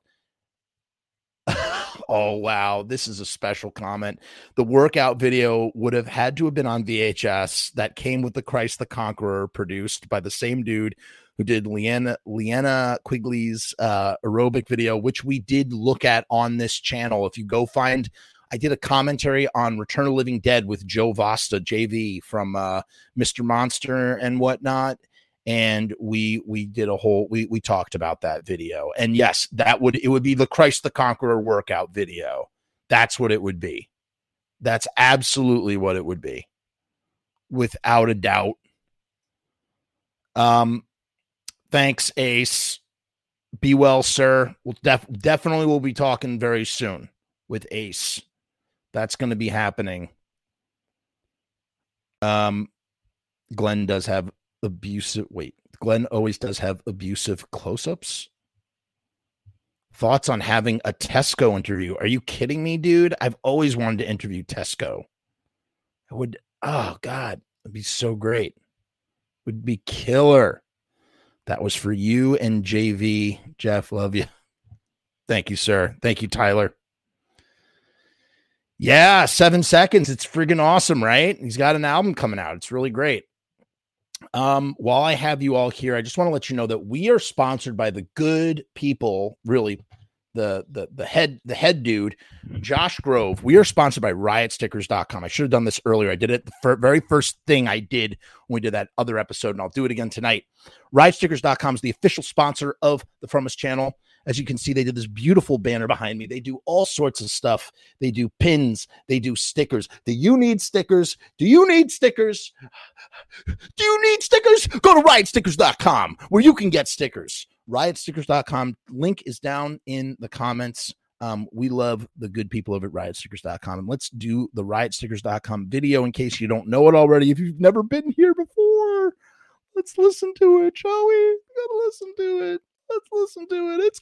Oh wow, this is a special comment. The workout video would have had to have been on VHS. That came with the Christ the Conqueror, produced by the same dude who did Linnea Linnea Quigley's uh, aerobic video, which we did look at on this channel. If you go find I did a commentary on Return of Living Dead with Joe Vasta, JV from uh, Mr. Monster and whatnot. And we we did a whole we we talked about that video. And yes, that would it would be the Christ the Conqueror workout video. That's what it would be. That's absolutely what it would be. Without a doubt. Um thanks, Ace. Be well, sir. We'll def- definitely we'll be talking very soon with Ace. That's going to be happening. Um, Glenn does have abusive. Wait, Glenn always does have abusive close-ups. Thoughts on having a Tesco interview? Are you kidding me, dude? I've always wanted to interview Tesco. I would. Oh God, it'd be so great. Would be killer. That was for you and JV. Jeff, love you. Thank you, sir. Thank you, Tyler. Yeah, seven seconds. It's friggin' awesome, right? He's got an album coming out. It's really great. Um, while I have you all here, I just want to let you know that we are sponsored by the good people, really the the the head the head dude josh grove. We are sponsored by riotstickers.com i should have done this earlier. I did it the very first thing i did when we did that other episode and i'll do it again tonight. riotstickers.com is the official sponsor of the Frumess channel as you can see, they did this beautiful banner behind me. They do all sorts of stuff. They do pins, they do stickers. Do you need stickers? Do you need stickers? Do you need stickers? Go to riotstickers.com where you can get stickers. Riotstickers.com. Link is down in the comments. Um, we love the good people over at riotstickers.com. And let's do the riotstickers.com video in case you don't know it already. If you've never been here before, let's listen to it, shall we? we gotta listen to it. Let's listen to it. It's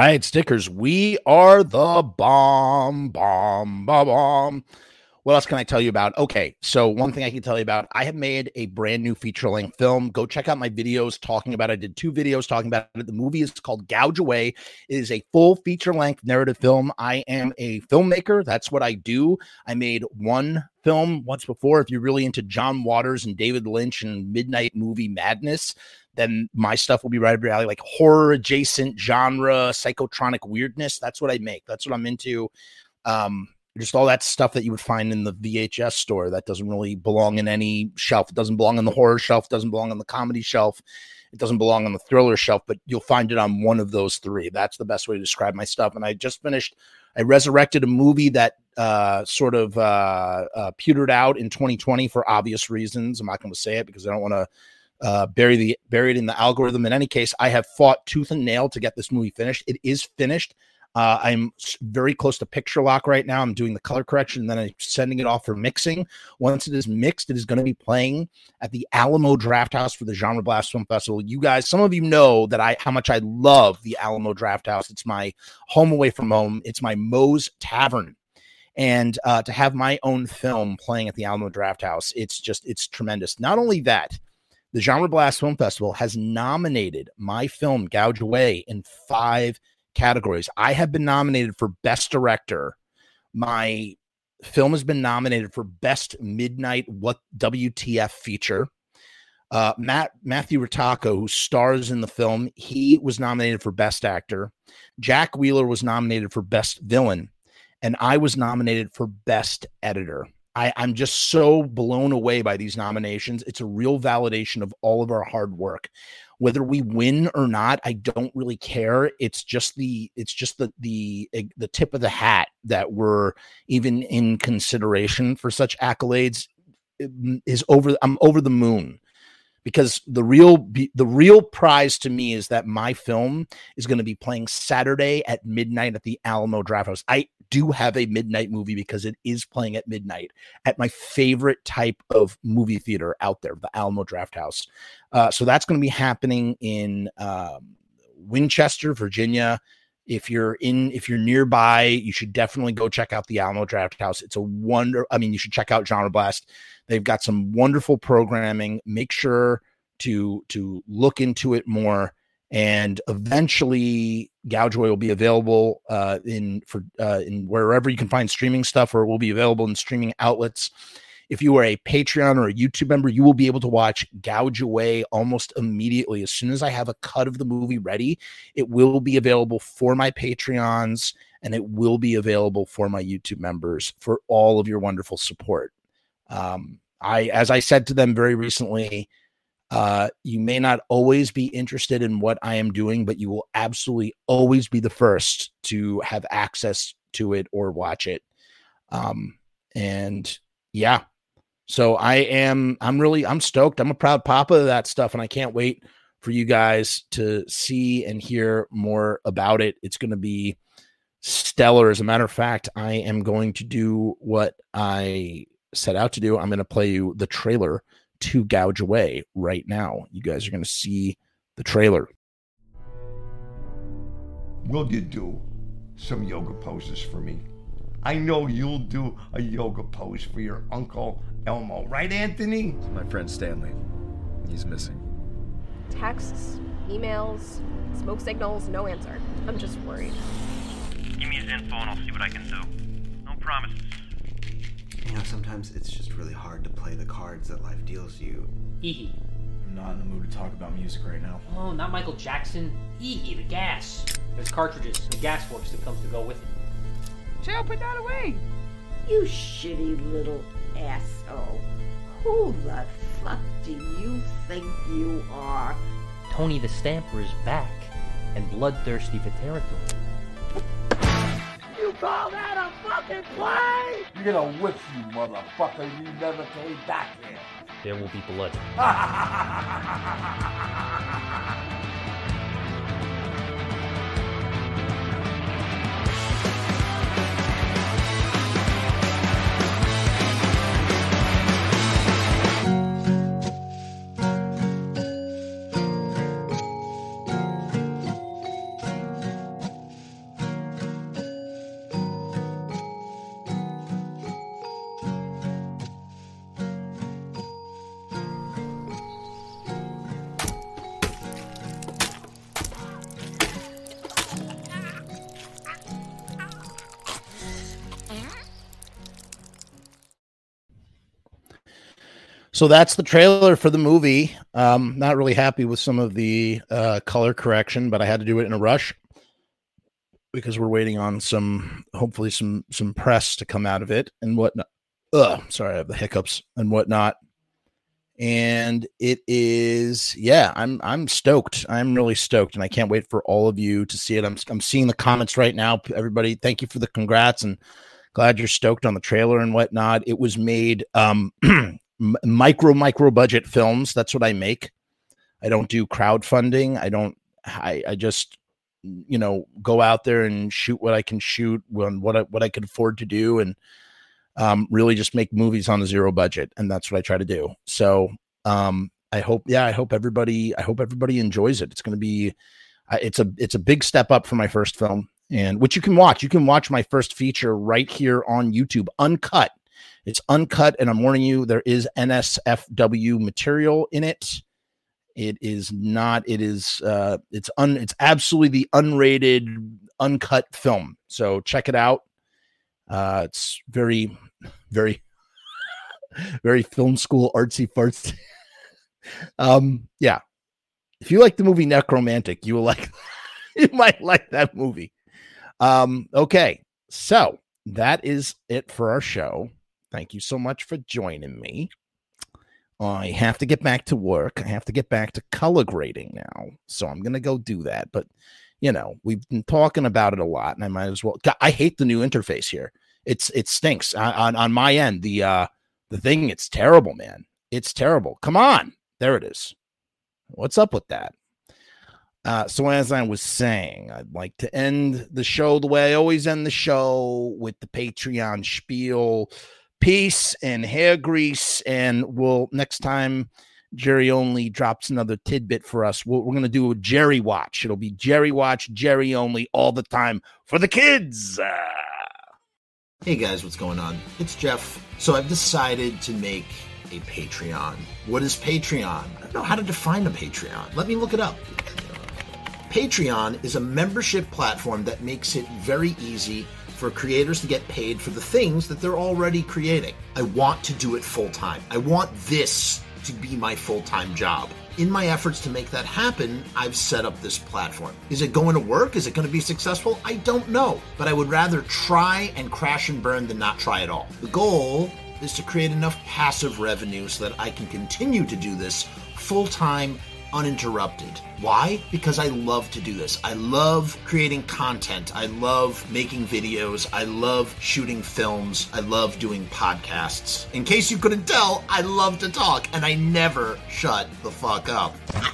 Riot stickers. We are the bomb, bomb, bomb, bomb. What else can I tell you about? Okay, so one thing I can tell you about, I have made a brand new feature length film. Go check out my videos talking about it. I did two videos talking about it. The movie is called Gouge Away. It is a full feature length narrative film. I am a filmmaker. That's what I do. I made one film once before. If you're really into John Waters and David Lynch and midnight movie madness, then my stuff will be right up your alley, like horror adjacent genre, psychotronic weirdness. That's what I make. That's what I'm into. Um, just all that stuff that you would find in the VHS store that doesn't really belong in any shelf. It doesn't belong on the horror shelf, It doesn't belong on the comedy shelf, it doesn't belong on the thriller shelf, but you'll find it on one of those three. That's the best way to describe my stuff. And I just finished, I resurrected a movie that uh, sort of uh, uh, pewtered out in 2020 for obvious reasons. I'm not going to say it because I don't want to uh, bury the buried in the algorithm. In any case, I have fought tooth and nail to get this movie finished. It is finished. Uh, I'm very close to picture lock right now. I'm doing the color correction, and then I'm sending it off for mixing. Once it is mixed, it is going to be playing at the Alamo Drafthouse for the Genre Blast Film Festival. You guys, some of you know that I how much I love the Alamo Drafthouse. It's my home away from home. It's my Moe's Tavern and uh, to have my own film playing at the Alamo Drafthouse, it's just it's tremendous. Not only that, the Genre Blast Film Festival has nominated my film Gouge Away in five categories. I have been nominated for Best Director. My film has been nominated for Best Midnight What WTF Feature. Uh, Matt Matthew Ratajkowski, who stars in the film, he was nominated for Best Actor. Jack Wheeler was nominated for Best Villain, and I was nominated for Best Editor. I, I'm just so blown away by these nominations. It's a real validation of all of our hard work whether we win or not i don't really care it's just the it's just the the eh, the tip of the hat that we're even in consideration for such accolades eh, is over i'm over the moon because the real the real prize to me is that my film is going to be playing Saturday at midnight at the Alamo Drafthouse. I do have a midnight movie because it is playing at midnight at my favorite type of movie theater out there, the Alamo Drafthouse. Uh, so that's going to be happening in um, Winchester, Virginia. If you're in, if you're nearby, you should definitely go check out the Alamo Drafthouse. It's a wonder. I mean, you should check out Genre Blast. They've got some wonderful programming. Make sure to to look into it more and eventually Gouge Away will be available uh, in for uh, in wherever you can find streaming stuff, or it will be available in streaming outlets. If you are a Patreon or a YouTube member, you will be able to watch Gouge Away almost immediately. As soon as I have a cut of the movie ready, it will be available for my Patreons and it will be available for my YouTube members for all of your wonderful support. Um, I, as I said to them very recently, uh, you may not always be interested in what I am doing, but you will absolutely always be the first to have access to it or watch it. Um, and yeah, so I am, I'm really, I'm stoked. I'm a proud papa of that stuff, and I can't wait for you guys to see and hear more about it. It's going to be stellar. As a matter of fact, I am going to do what I set out to do. I'm going to play you the trailer to gouge away right now. You guys are going to see the trailer. Will you do some yoga poses for me? I know you'll do a yoga pose for your uncle Elmo, right, Anthony? My friend Stanley. He's missing. Texts, emails, smoke signals, no answer. I'm just worried. Give me his info and I'll see what I can do. No promises. You know, sometimes it's just really hard to play the cards that life deals you. Hee I'm not in the mood to talk about music right now. Oh, not Michael Jackson. Hee the gas. There's cartridges and gas works that comes to go with it. Joe, put that away. You shitty little asshole. Who the fuck do you think you are? Tony the Stamper is back and bloodthirsty for territory. You call that a fucking play? You're gonna whip you, motherfucker. You never came back here. There will be blood. So that's the trailer for the movie. Um, not really happy with some of the uh, color correction, but I had to do it in a rush. because we're waiting on some, hopefully some some press to come out of it and whatnot. Ugh, sorry, I have the hiccups and whatnot. And it is, yeah, I'm I'm stoked. I'm really stoked, and I can't wait for all of you to see it. I'm I'm seeing the comments right now. Everybody, thank you for the congrats and glad you're stoked on the trailer and whatnot. It was made um micro micro budget films. That's what I make. I don't do crowdfunding. I don't. I I just you know go out there and shoot what I can shoot when what I, what I can afford to do and um, really just make movies on a zero budget, and that's what I try to do. So um, I hope, yeah, I hope everybody, I hope everybody enjoys it. It's going to be, it's a, it's a big step up for my first film, and which you can watch. You can watch my first feature right here on YouTube, uncut. It's uncut, and I'm warning you, there is NSFW material in it. It is not. It is. Uh, it's un. It's absolutely the unrated, uncut film. So check it out. Uh, it's very, very, very film school artsy fartsy. um, yeah. If you like the movie Nekromantik, you will like. you might like that movie. Um, okay, so that is it for our show. Thank you so much for joining me. I have to get back to work. I have to get back to color grading now. So I'm going to go do that. But, you know, we've been talking about it a lot and I might as well. I hate the new interface here. It's, it stinks on, on my end. The, uh, the thing, it's terrible, man. It's terrible. Come on. There it is. What's up with that? Uh, so as I was saying, I'd like to end the show the way I always end the show with the Patreon spiel peace and hair grease. And we'll next time Jerry only drops another tidbit for us. we we are going to do a Jerry watch. It'll be Jerry watch, Jerry only all the time for the kids. Hey guys, what's going on? It's Jeff. So I've decided to make a Patreon. What is Patreon? I don't know how to define a Patreon. Let me look it up. Patreon is a membership platform that makes it very easy for creators to get paid for the things that they're already creating. I want to do it full time. I want this to be my full time job. In my efforts to make that happen, I've set up this platform. Is it going to work? Is it going to be successful? I don't know, but I would rather try and crash and burn than not try at all. The goal is to create enough passive revenue so that I can continue to do this full time uninterrupted. Why? Because I love to do this. I love creating content. I love making videos. I love shooting films. I love doing podcasts. In case you couldn't tell, I love to talk and I never shut the fuck up.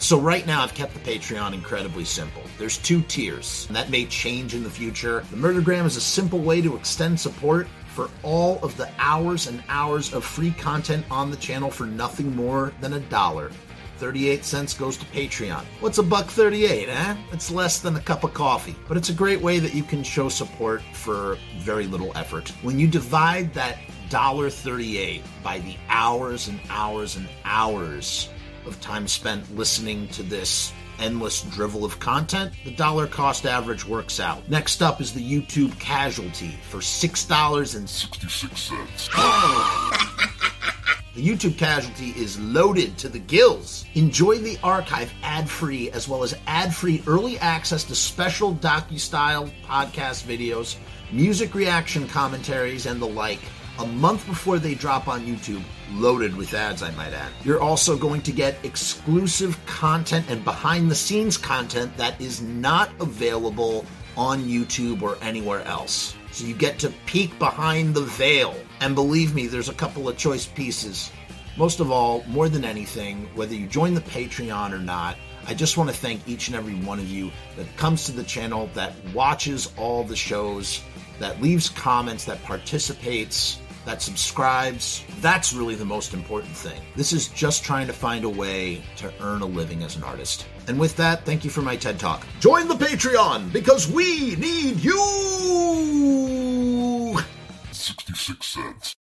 So right now I've kept the Patreon incredibly simple. There's two tiers, and that may change in the future. The Murdergram is a simple way to extend support for all of the hours and hours of free content on the channel for nothing more than a dollar. 38 cents goes to Patreon. What's a buck 38, eh? It's less than a cup of coffee, but it's a great way that you can show support for very little effort. When you divide that $1.38 by the hours and hours and hours of time spent listening to this endless drivel of content, the dollar cost average works out. Next up is the YouTube casualty for $6.66. The YouTube Casualty is loaded to the gills. Enjoy the archive ad free, as well as ad free early access to special docu style podcast videos, music reaction commentaries, and the like a month before they drop on YouTube, loaded with ads, I might add. You're also going to get exclusive content and behind the scenes content that is not available on YouTube or anywhere else. So you get to peek behind the veil. And believe me, there's a couple of choice pieces. Most of all, more than anything, whether you join the Patreon or not, I just want to thank each and every one of you that comes to the channel, that watches all the shows, that leaves comments, that participates, that subscribes. That's really the most important thing. This is just trying to find a way to earn a living as an artist. And with that, thank you for my TED Talk. Join the Patreon because we need you! 66 cents.